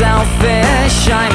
selfish. I'm